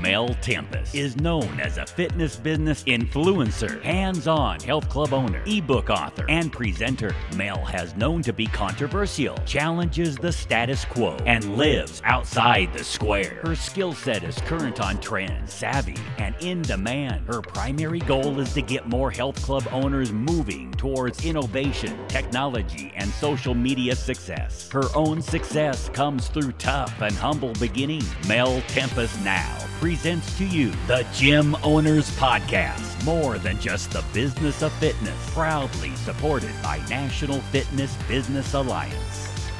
Mel Tempest is known as a fitness business influencer, hands on health club owner, ebook author, and presenter. Mel has known to be controversial, challenges the status quo, and lives outside the square. Her skill set is current on trend, savvy, and in demand. Her primary goal is to get more health club owners moving towards innovation, technology, and social media success. Her own success comes through tough and humble beginnings. Mel Tempest now presents to you the Gym Owners Podcast. More than just the business of fitness, proudly supported by National Fitness Business Alliance.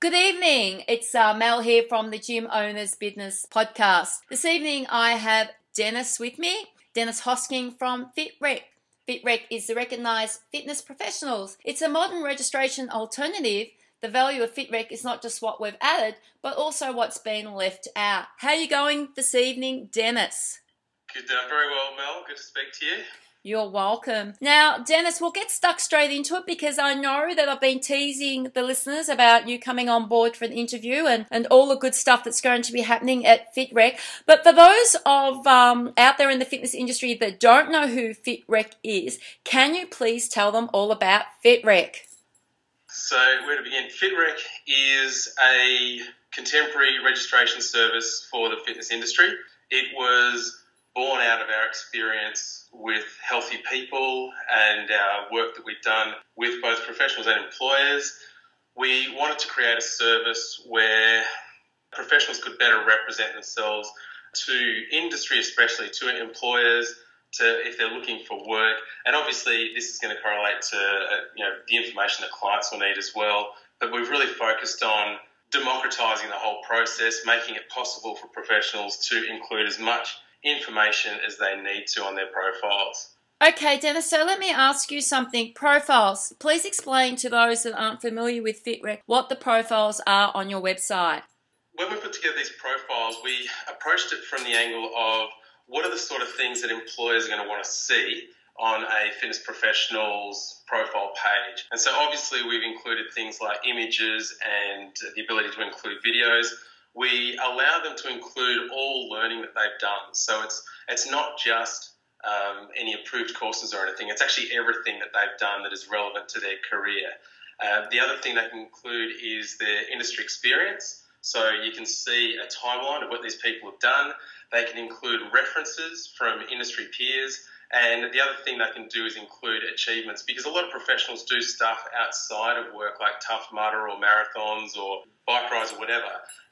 Good evening. It's uh, Mel here from the Gym Owners Business Podcast. This evening I have Dennis with me, Dennis Hosking from FitRec. FitRec is the recognized fitness professionals. It's a modern registration alternative the value of FitRec is not just what we've added, but also what's been left out. How are you going this evening, Dennis? Good, uh, very well, Mel. Good to speak to you. You're welcome. Now, Dennis, we'll get stuck straight into it because I know that I've been teasing the listeners about you coming on board for an interview and, and all the good stuff that's going to be happening at FitRec. But for those of um, out there in the fitness industry that don't know who FitRec is, can you please tell them all about FitRec? So, where to begin? FitRec is a contemporary registration service for the fitness industry. It was born out of our experience with healthy people and our work that we've done with both professionals and employers. We wanted to create a service where professionals could better represent themselves to industry, especially to employers to if they're looking for work. And obviously, this is going to correlate to uh, you know the information that clients will need as well. But we've really focused on democratizing the whole process, making it possible for professionals to include as much information as they need to on their profiles. Okay, Dennis, so let me ask you something. Profiles. Please explain to those that aren't familiar with FitRec what the profiles are on your website. When we put together these profiles, we approached it from the angle of what are the sort of things that employers are going to want to see on a fitness professional's profile page. And so obviously we've included things like images and the ability to include videos. We allow them to include all learning that they've done. So it's it's not just um, any approved courses or anything. It's actually everything that they've done that is relevant to their career. Uh, the other thing they can include is their industry experience. So you can see a timeline of what these people have done. They can include references from industry peers. And the other thing they can do is include achievements because a lot of professionals do stuff outside of work like Tough Mudder or marathons or bike rides or whatever.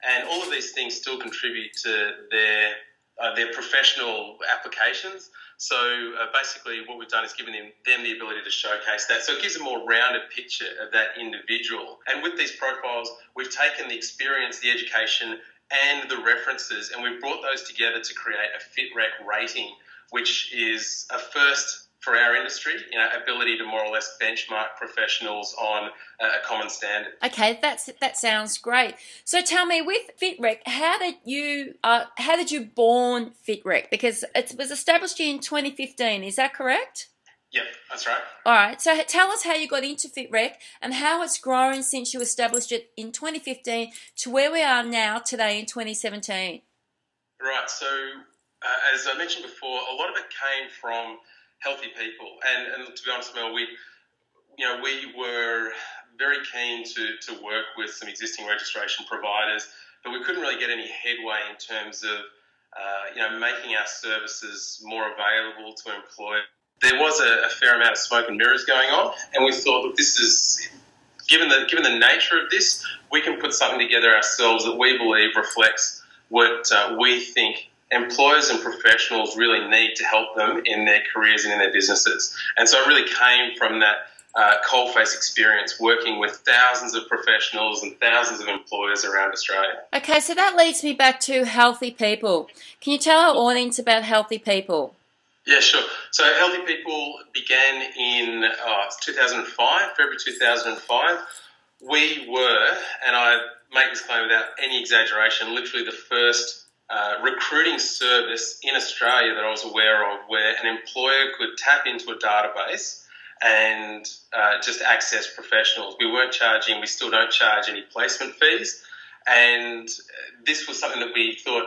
And all of these things still contribute to their uh, their professional applications. So uh, basically, what we've done is given them, them the ability to showcase that. So it gives a more rounded picture of that individual. And with these profiles, we've taken the experience, the education, and the references, and we've brought those together to create a FitRec rating, which is a first for our industry, you know, ability to more or less benchmark professionals on a common standard. Okay, that's that sounds great. So tell me, with FitRec, how did you uh, how did you born FitRec? Because it was established in 2015. Is that correct? Yep, that's right. All right. So tell us how you got into FitRec and how it's grown since you established it in 2015 to where we are now today in 2017. Right. So uh, as I mentioned before, a lot of it came from healthy people, and, and to be honest, Mel, we you know we were very keen to to work with some existing registration providers, but we couldn't really get any headway in terms of uh, you know making our services more available to employers there was a, a, fair amount of smoke and mirrors going on, and we thought, look, this is given the given the nature of this, we can put something together ourselves that we believe reflects what uh, we think employers and professionals really need to help them in their careers and in their businesses. And so it really came from that uh, coalface experience working with thousands of professionals and thousands of employers around Australia. Okay, so that leads me back to healthy people. Can you tell our audience about healthy people? Yeah, sure. So Healthy People began in uh, 2005, February 2005. We were, and I make this claim without any exaggeration, literally the first uh, recruiting service in Australia that I was aware of where an employer could tap into a database and uh, just access professionals. We weren't charging, we still don't charge any placement fees. And this was something that we thought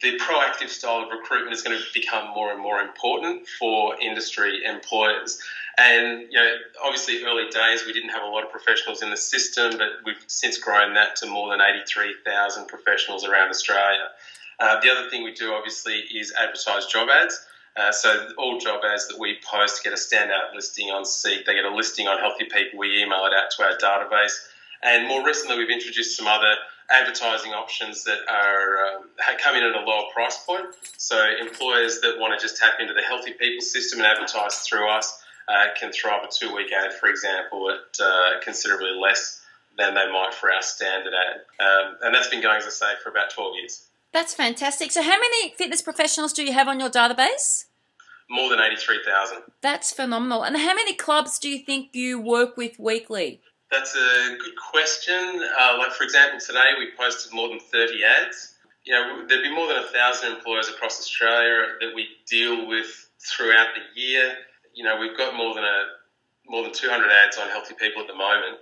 the proactive style of recruitment is going to become more and more important for industry employers. And you know, obviously, early days we didn't have a lot of professionals in the system, but we've since grown that to more than 83,000 professionals around Australia. Uh, the other thing we do, obviously, is advertise job ads. Uh, so all job ads that we post get a standout listing on Seek. They get a listing on Healthy People. We email it out to our database. And more recently, we've introduced some other advertising options that are um, come in at a lower price point. So employers that want to just tap into the Healthy People system and advertise through us uh, can throw up a two-week ad, for example, at uh, considerably less than they might for our standard ad. Um, and that's been going, as I say, for about 12 years. That's fantastic. So, how many fitness professionals do you have on your database? More than 83,000. That's phenomenal. And how many clubs do you think you work with weekly? That's a good question. Uh, like, for example, today we posted more than 30 ads. You know, there'd be more than a thousand employers across Australia that we deal with throughout the year. You know, we've got more than a more than 200 ads on healthy people at the moment,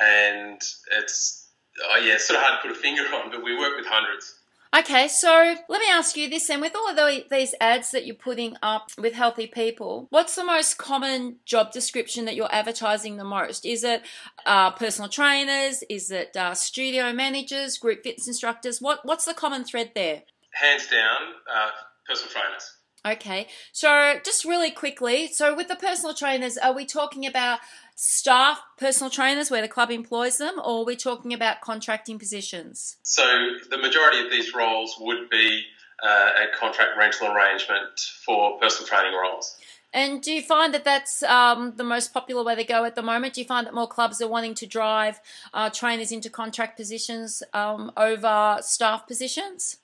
and it's oh yeah, it's sort of hard to put a finger on, but we work with hundreds. Okay, so let me ask you this then. With all of the, these ads that you're putting up with healthy people, what's the most common job description that you're advertising the most? Is it uh, personal trainers? Is it uh, studio managers, group fitness instructors? What What's the common thread there? Hands down, uh, personal trainers. Okay, so just really quickly, so with the personal trainers, are we talking about staff personal trainers where the club employs them, or are we talking about contracting positions? So the majority of these roles would be uh, a contract rental arrangement for personal training roles. And do you find that that's um, the most popular way to go at the moment? Do you find that more clubs are wanting to drive uh, trainers into contract positions um, over staff positions?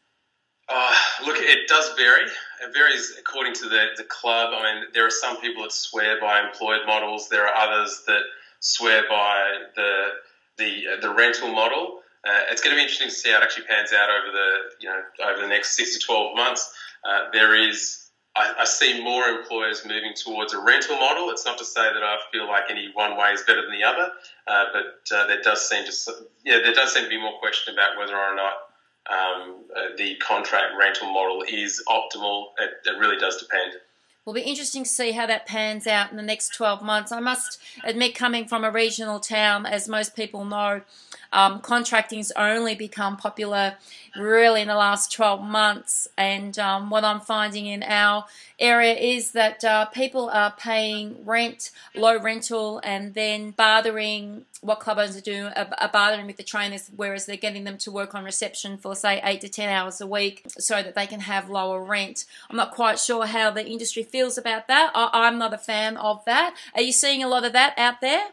Uh, look, it does vary. It varies according to the, the club. I mean, there are some people that swear by employed models. There are others that swear by the the uh, the rental model. Uh, it's going to be interesting to see how it actually pans out over the you know over the next six to twelve months. Uh, there is I, I, see more employers moving towards a rental model. It's not to say that I feel like any one way is better than the other, uh, but uh, there does seem to yeah there does seem to be more question about whether or not um, uh, the contract rental model is optimal. It, it really does depend will be interesting to see how that pans out in the next 12 months. I must admit, coming from a regional town, as most people know, um, contracting's only become popular really in the last 12 months. And um, what I'm finding in our area is that uh, people are paying rent, low rental, and then bartering what club owners are doing, are, are bartering with the trainers, whereas they're getting them to work on reception for, say, 8 to 10 hours a week so that they can have lower rent. I'm not quite sure how the industry feels about that. I, I'm not a fan of that. Are you seeing a lot of that out there?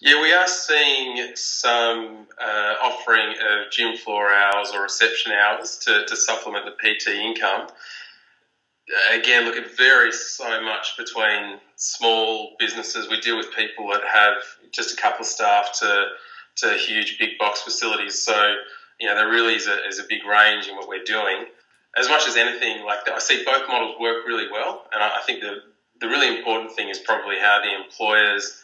Yeah, we are seeing some uh, offering of gym floor hours or reception hours to, to supplement the PT income. Again, look, it varies so much between small businesses. We deal with people that have just a couple of staff to, to huge big box facilities. So, you know, there really is a, is a big range in what we're doing. As much as anything, like I see both models work really well. And I, I think the, the really important thing is probably how the employers –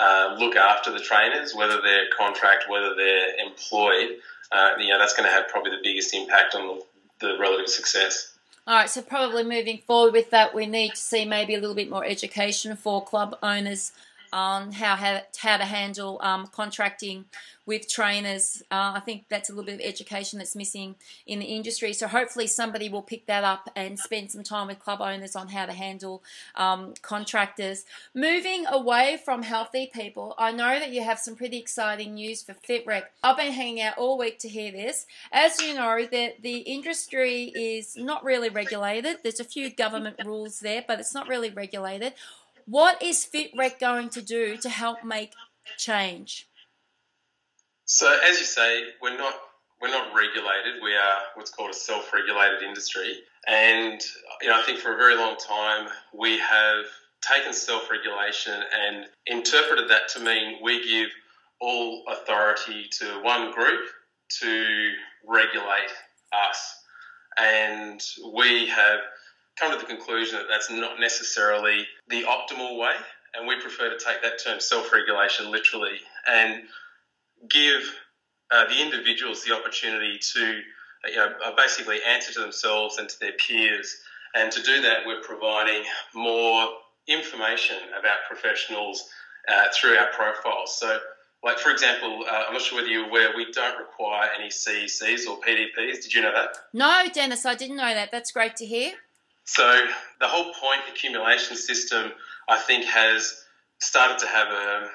uh, look after the trainers, whether they're contract, whether they're employed. Uh, you know, that's going to have probably the biggest impact on the, the relative success. All right, so probably moving forward with that, we need to see maybe a little bit more education for club owners on how how, to handle um, contracting with trainers. Uh, I think that's a little bit of education that's missing in the industry. So hopefully somebody will pick that up and spend some time with club owners on how to handle um, contractors. Moving away from healthy people, I know that you have some pretty exciting news for FitRec. I've been hanging out all week to hear this. As you know, that the industry is not really regulated. There's a few government rules there, but it's not really regulated. What is FitRec going to do to help make change? So, as you say, we're not we're not regulated. We are what's called a self-regulated industry, and you know I think for a very long time we have taken self-regulation and interpreted that to mean we give all authority to one group to regulate us, and we have come to the conclusion that that's not necessarily the optimal way, and we prefer to take that term self-regulation literally and give uh, the individuals the opportunity to you know, basically answer to themselves and to their peers. And to do that, we're providing more information about professionals uh, through our profiles. So, like for example, uh, I'm not sure whether you're aware, we don't require any CECs or PDPs. Did you know that? No, Dennis, I didn't know that. That's great to hear. So the whole point accumulation system, I think, has started to have a,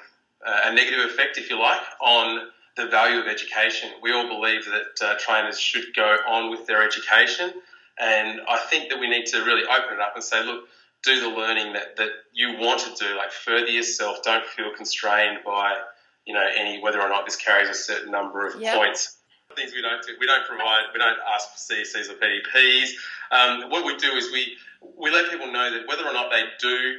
a negative effect, if you like, on the value of education. We all believe that uh, trainers should go on with their education, and I think that we need to really open it up and say, look, do the learning that, that you want to do, like further yourself. Don't feel constrained by you know any whether or not this carries a certain number of yep. points. Things we don't do, we don't provide, we don't ask for CECs or PDPs. Um, what we do is we we let people know that whether or not they do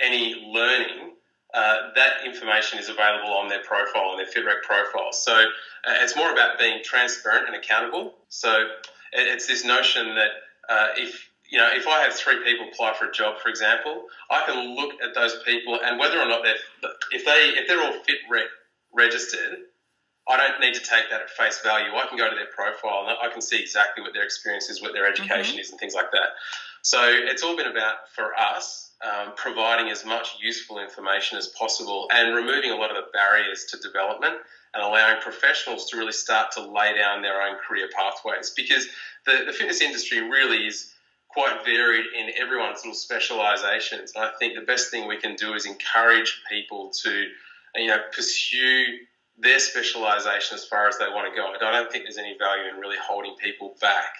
any learning, uh, that information is available on their profile, on their FitRec profile. So uh, it's more about being transparent and accountable. So it's this notion that uh, if you know, if I have three people apply for a job, for example, I can look at those people and whether or not they're if they if they're all FitRec registered, I don't need to take that at face value. I can go to their profile and I can see exactly what their experience is, what their education mm-hmm. is, and things like that. So it's all been about for us um, providing as much useful information as possible and removing a lot of the barriers to development and allowing professionals to really start to lay down their own career pathways because the, the fitness industry really is quite varied in everyone's little specializations. And I think the best thing we can do is encourage people to, you know, pursue their specialization as far as they want to go. I don't think there's any value in really holding people back.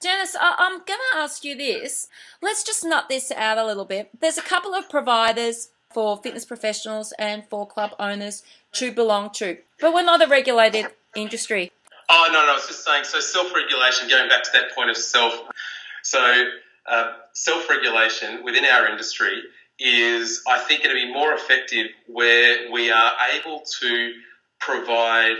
Dennis, I'm going to ask you this. Let's just nut this out a little bit. There's a couple of providers for fitness professionals and for club owners to belong to, but we're not a regulated industry. Oh, no, no, I was just saying, so self regulation, going back to that point of self. So, uh, self regulation within our industry is, I think, going to be more effective where we are able to provide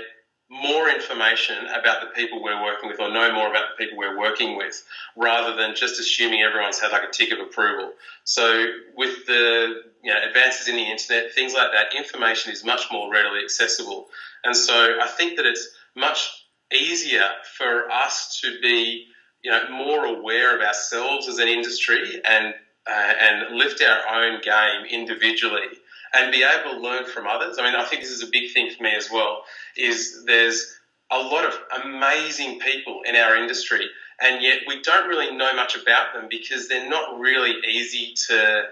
more information about the people we're working with or know more about the people we're working with rather than just assuming everyone's had like a tick of approval. So with the you know, advances in the internet, things like that, information is much more readily accessible. And so I think that it's much easier for us to be you know, more aware of ourselves as an industry and uh, and lift our own game individually and be able to learn from others. I mean, I think this is a big thing for me as well. Is there's a lot of amazing people in our industry, and yet we don't really know much about them because they're not really easy to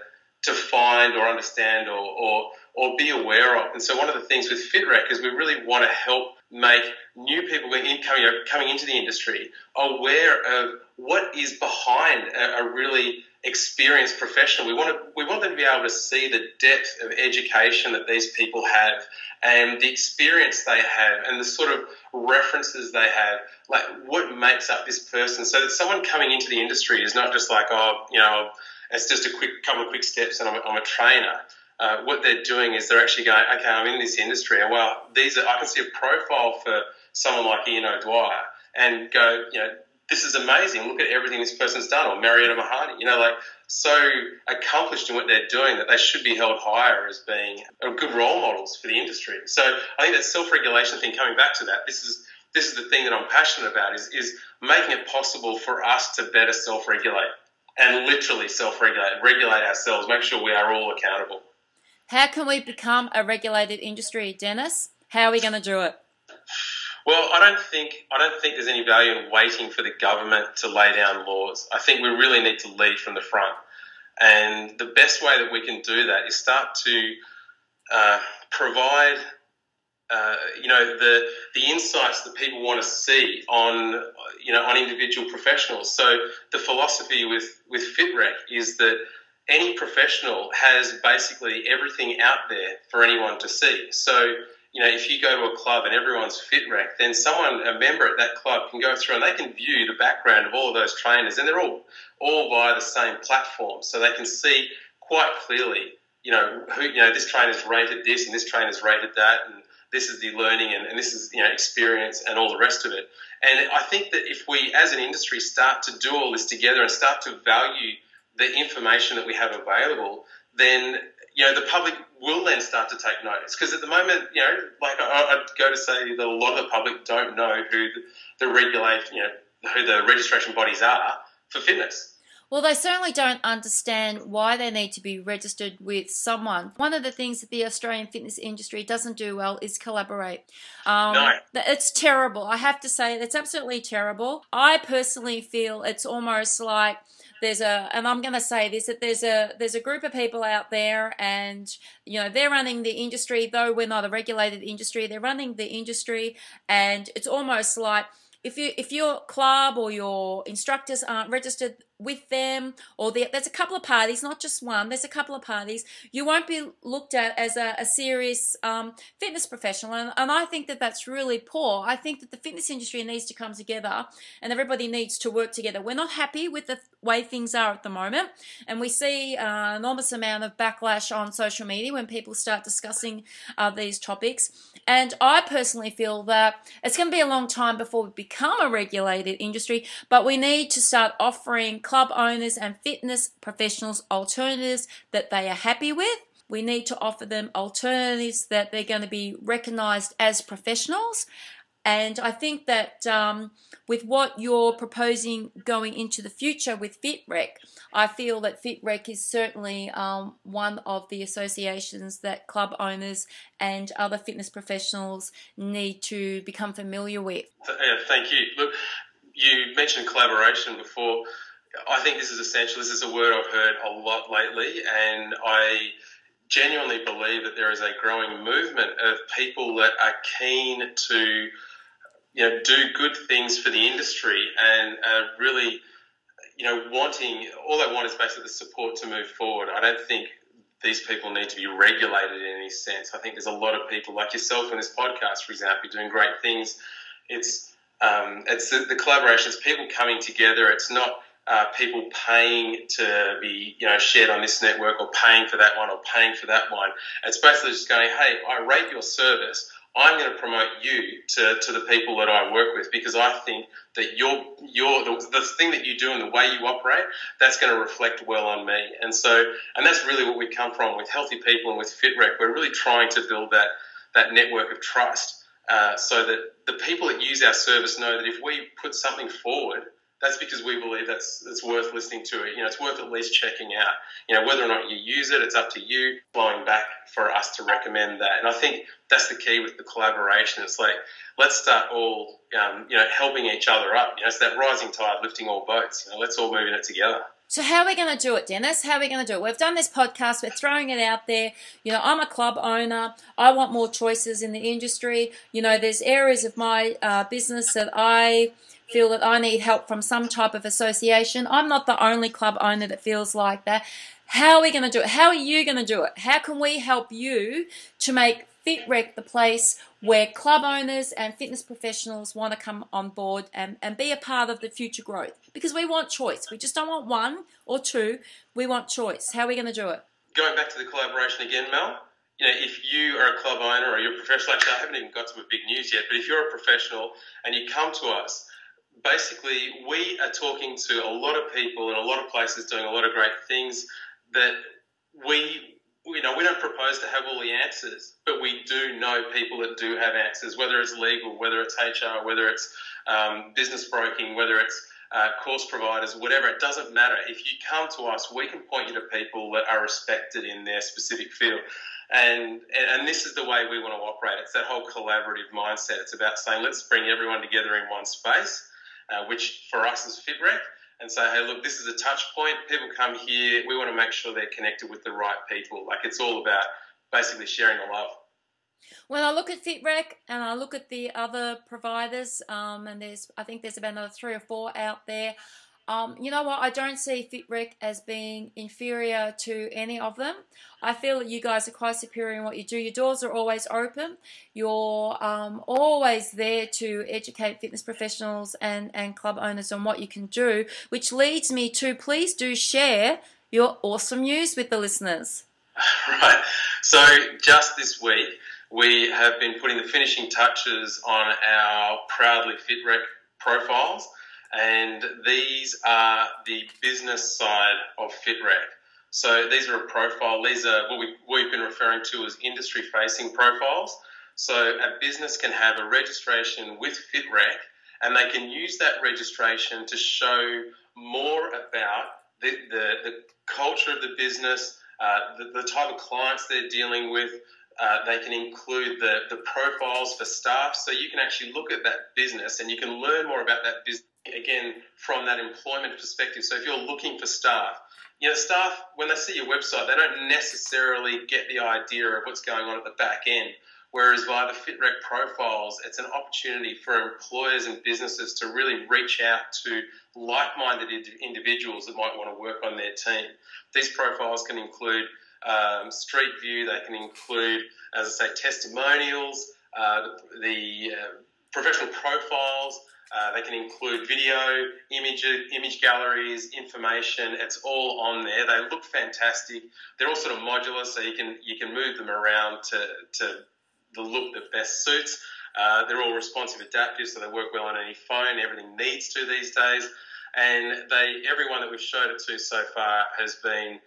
to find or understand or, or or be aware of. And so one of the things with FitRec is we really want to help make new people coming, coming into the industry aware of what is behind a, a really experienced professional. We want to, we want them to be able to see the depth of education that these people have and the experience they have and the sort of references they have. Like what makes up this person so that someone coming into the industry is not just like, oh, you know, it's just a quick couple of quick steps and I'm a, I'm a trainer. Uh, what they're doing is they're actually going, okay, I'm in this industry, well, these are I can see a profile for someone like Ian O'Dwyer, and go, you know, this is amazing. Look at everything this person's done, or Marietta Mahoney. You know, like so accomplished in what they're doing that they should be held higher as being uh, good role models for the industry. So I think that self-regulation thing. Coming back to that, this is this is the thing that I'm passionate about. Is is making it possible for us to better self-regulate and literally self-regulate, regulate ourselves, make sure we are all accountable. How can we become a regulated industry, Dennis? How are we going to do it? Well, I don't think I don't think there's any value in waiting for the government to lay down laws. I think we really need to lead from the front, and the best way that we can do that is start to uh, provide, uh, you know, the the insights that people want to see on, you know, on individual professionals. So the philosophy with with FitRec is that any professional has basically everything out there for anyone to see. So you know, if you go to a club and everyone's FitRec, then someone, a member at that club, can go through and they can view the background of all of those trainers, and they're all all via the same platform, so they can see quite clearly, you know, who you know this trainer's rated this and this trainer's rated that, and this is the learning and, and this is you know experience and all the rest of it. And I think that if we, as an industry, start to do all this together and start to value the information that we have available, then you know, the public will then start to take notice. Because at the moment, you know, like I, would go to say that a lot of the public don't know who the, the regulate, you know, who the registration bodies are for fitness. Well, they certainly don't understand why they need to be registered with someone. One of the things that the Australian fitness industry doesn't do well is collaborate. Um, no. It's terrible. I have to say, it's absolutely terrible. I personally feel it's almost like there's a and I'm going to say this that there's a there's a group of people out there and you know they're running the industry though we're not a regulated industry they're running the industry. And it's almost like if you if your club or your instructors aren't registered with them or there's a couple of parties not just one there's a couple of parties. You won't be looked at as a, a serious um, fitness professional and, and, i think that that's really poor. I think that the fitness industry needs to come together and everybody needs to work together. We're not happy with the way things are at the moment and we see uh, an enormous amount of backlash on social media when people start discussing uh, these topics. And i personally feel that it's going to be a long time before we become a regulated industry but we need to start offering club owners and fitness professionals alternatives that they are happy with. We need to offer them alternatives that they're going to be recognized as professionals. And I think that um, with what you're proposing going into the future with FitRec, I feel that FitRec is certainly um, one of the associations that club owners and other fitness professionals need to become familiar with. Thank you. Look, you mentioned collaboration before. I think this is essential. This is a word I've heard a lot lately, and I genuinely believe that there is a growing movement of people that are keen to you know do good things for the industry and are really you know wanting all they want is basically the support to move forward. I don't think these people need to be regulated in any sense. I think there's a lot of people like yourself in this podcast, for example, doing great things. It's um, it's the, the collaboration. It's people coming together. It's not uh, people paying to be you know shared on this network or paying for that one or paying for that one. It's basically just going, hey, I rate your service. I'm going to promote you to, to the people that I work with because I think that your your the, the thing that you do and the way you operate that's going to reflect well on me. And so and that's really what we come from with healthy people and with FitRec. We're really trying to build that that network of trust uh, so that the people that use our service know that if we put something forward that's because we believe that's it's worth listening to it. You know, it's worth at least checking out. You know, whether or not you use it, it's up to you. Flowing back for us to recommend that, and I think that's the key with the collaboration. It's like let's start all um, you know helping each other up. You know, it's that rising tide lifting all boats. You know, let's all move in it together. So how are we going to do it, Dennis? How are we going to do it? We've done this podcast. We're throwing it out there. You know, I'm a club owner. I want more choices in the industry. You know, there's areas of my uh, business that I feel that I need help from some type of association. I'm not the only club owner that feels like that. How are we going to do it? How are you going to do it? How can we help you to make FitRec the place where club owners and fitness professionals want to come on board and, and be a part of the future growth? Because we want choice. We just don't want one or two. We want choice. How are we going to do it? Going back to the collaboration again, Mel, you know, if you are a club owner or you're a professional, actually, I haven't even got to the big news yet, but if you're a professional and you come to us basically, we are talking to a lot of people in a lot of places doing a lot of great things that we you know, we don't propose to have all the answers, but we do know people that do have answers, whether it's legal, whether it's HR, whether it's um, business broking, whether it's uh, course providers, whatever, it doesn't matter. If you come to us, we can point you to people that are respected in their specific field. And, and this is the way we want to operate. It's that whole collaborative mindset. It's about saying, let's bring everyone together in one space uh, which for us is FitRec, and say, hey, look, this is a touch point. People come here. We want to make sure they're connected with the right people. Like it's all about basically sharing the love. When I look at FitRec and I look at the other providers, um, and there's I think there's about another three or four out there. Um, you know what? I don't see FitRec as being inferior to any of them. I feel that you guys are quite superior in what you do. Your doors are always open. You're um, always there to educate fitness professionals and, and club owners on what you can do, which leads me to please do share your awesome news with the listeners. Right. So just this week, we have been putting the finishing touches on our Proudly FitRec profiles and these are the business side of FitRec. So these are a profile. These are what we, we've been referring to as industry-facing profiles. So a business can have a registration with FitRec and they can use that registration to show more about the, the, the culture of the business, uh, the, the type of clients they're dealing with. Uh, they can include the, the profiles for staff, so you can actually look at that business and you can learn more about that business again from that employment perspective. So if you're looking for staff, you know, staff when they see your website, they don't necessarily get the idea of what's going on at the back end. Whereas via the FitRec profiles, it's an opportunity for employers and businesses to really reach out to like-minded individuals that might want to work on their team. These profiles can include um, Street View, they can include, as I say, testimonials, uh, the uh, professional profiles. Uh, they can include video, image, image galleries, information. It's all on there. They look fantastic. They're all sort of modular, so you can you can move them around to, to the look that best suits. Uh, they're all responsive adaptive, so they work well on any phone. Everything needs to these days, and they everyone that we've showed it to so far has been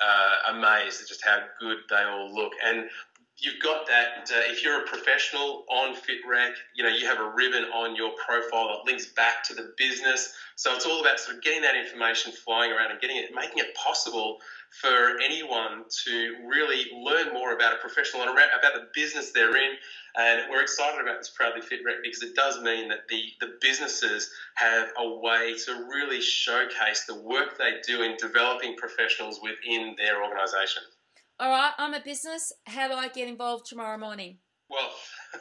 uh, amazed at just how good they all look. And you've got that. Uh, if you're a professional on FitRec, you know you have a ribbon on your profile that links back to the business. So it's all about sort of getting that information flying around and getting it, making it possible for anyone to really learn more about a professional and about the business they're in. And we're excited about this Proudly FitRec because it does mean that the, the businesses have a way to really showcase the work they do in developing professionals within their organisation. All right, I'm a business. How do I get involved tomorrow morning? Well,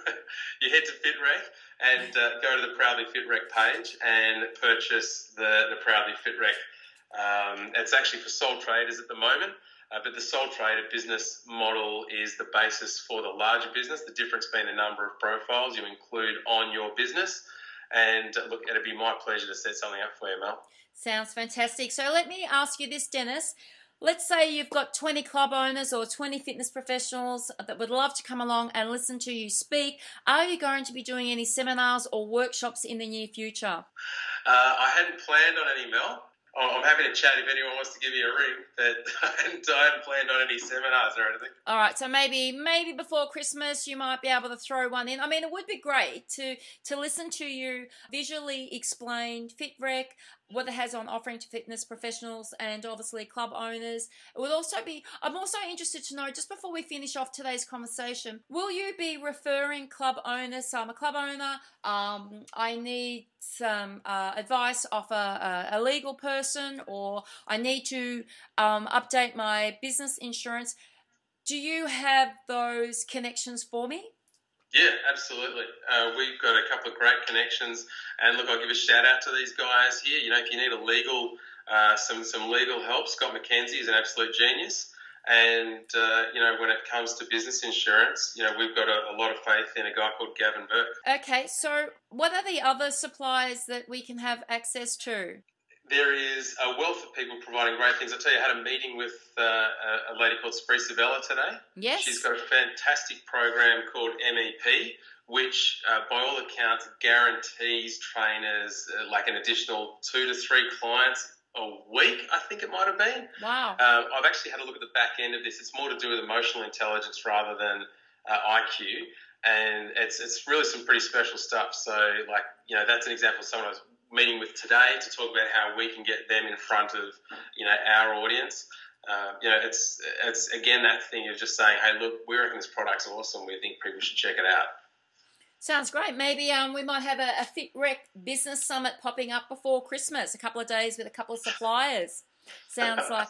you head to FitRec and uh, go to the Proudly FitRec page and purchase the, the Proudly FitRec um, it's actually for sole traders at the moment, uh, but the sole trader business model is the basis for the larger business. The difference being the number of profiles you include on your business. And uh, look, it'd be my pleasure to set something up for you, Mel. Sounds fantastic. So let me ask you this, Dennis. Let's say you've got 20 club owners or 20 fitness professionals that would love to come along and listen to you speak. Are you going to be doing any seminars or workshops in the near future? Uh, I hadn't planned on any, Mel. Oh, I'm happy to chat if anyone wants to give me a ring, but I hadn't planned on any seminars or anything. All right, so maybe maybe before Christmas you might be able to throw one in. I mean, it would be great to to listen to you visually explain FitRec, what it has on offering to fitness professionals and obviously club owners. It would also be, I'm also interested to know, just before we finish off today's conversation, will you be referring club owners? So I'm a club owner, um, I need some uh, advice off a, a, legal person, or I need to um, update my business insurance. Do you have those connections for me? Yeah, absolutely. Uh, we've got a couple of great connections, and look, I'll give a shout out to these guys here. You know, if you need a legal, uh, some some legal help, Scott McKenzie is an absolute genius. And uh, you know, when it comes to business insurance, you know, we've got a, a, lot of faith in a guy called Gavin Burke. Okay, so what are the other suppliers that we can have access to? There is a wealth of people providing great things. I tell you, I had a meeting with uh, a lady called Spree Savella today. Yes. She's got a fantastic program called MEP, which, uh, by all accounts, guarantees trainers uh, like an additional two to three clients a week, I think it might have been. Wow. Um, I've actually had a look at the back end of this. It's more to do with emotional intelligence rather than uh, IQ. And it's, it's really some pretty special stuff. So, like, you know, that's an example of someone I was meeting with today to talk about how we can get them in front of you know our audience. Uh, you know, it's it's again that thing of just saying, hey, look, we reckon this product's awesome. We think people should check it out. Sounds great. Maybe um, we might have a, a FitRec business summit popping up before Christmas. A couple of days with a couple of suppliers. Sounds like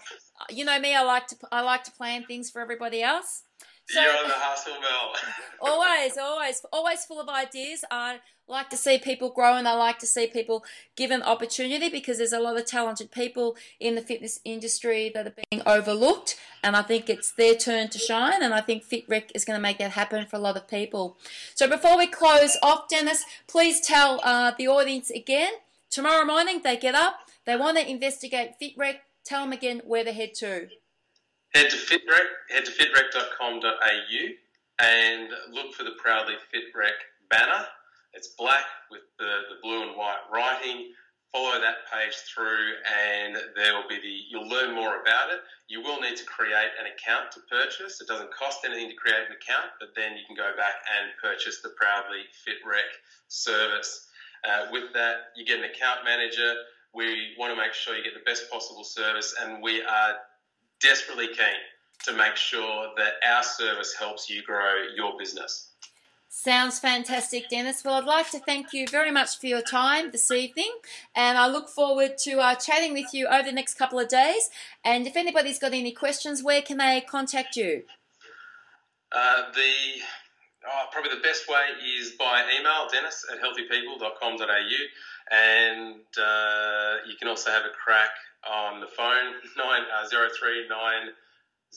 you know me. I like to I like to plan things for everybody else. So, You're on the hustle, Mel. always, always, always full of ideas. I like to see people grow and I like to see people given opportunity because there's a lot of talented people in the fitness industry that are being overlooked. And I think it's their turn to shine. And I think FitRec is going to make that happen for a lot of people. So before we close off, Dennis, please tell uh, the audience again. Tomorrow morning, they get up, they want to investigate FitRec. Tell them again where they head to. Head to FitRec, head to fitrec.com.au and look for the Proudly FitRec banner. It's black with the, the blue and white writing. Follow that page through, and there will be the. You'll learn more about it. You will need to create an account to purchase. It doesn't cost anything to create an account, but then you can go back and purchase the Proudly FitRec service. Uh, with that, you get an account manager. We want to make sure you get the best possible service, and we are desperately keen to make sure that our service helps you grow your business. Sounds fantastic, Dennis. Well, I'd like to thank you very much for your time this evening, and I look forward to uh, chatting with you over the next couple of days. And if anybody's got any questions, where can they contact you? Uh, the oh, probably the best way is by email, dennis at healthypeople.com.au, and uh, you can also have a crack on the phone nine uh, zero three nine.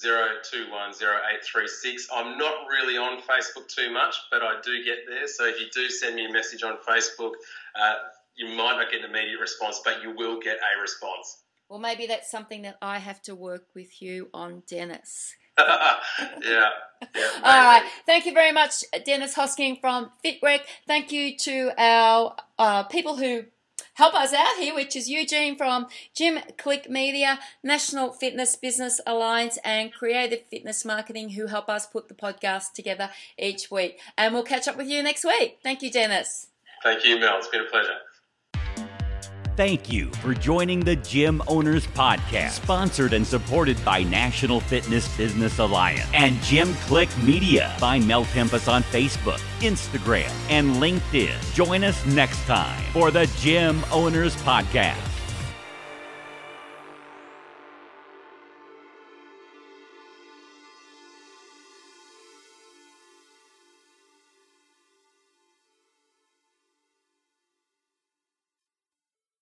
02108336. I'm not really on Facebook too much, but I do get there. So if you do send me a message on Facebook, uh, you might not get an immediate response, but you will get a response. Well, maybe that's something that I have to work with you on, Dennis. yeah. yeah All right. Thank you very much, Dennis Hosking from FitRec. Thank you to our uh, people who help us out here, which is Eugene from Gym Click Media, National Fitness Business Alliance, and Creative Fitness Marketing, who help us put the podcast together each week. And we'll catch up with you next week. Thank you, Dennis. Thank you, Mel. It's been a pleasure. Thank you for joining the Gym Owners Podcast, sponsored and supported by National Fitness Business Alliance and Gym Click Media. Find Mel Tempest on Facebook, Instagram, and LinkedIn. Join us next time for the Gym Owners Podcast.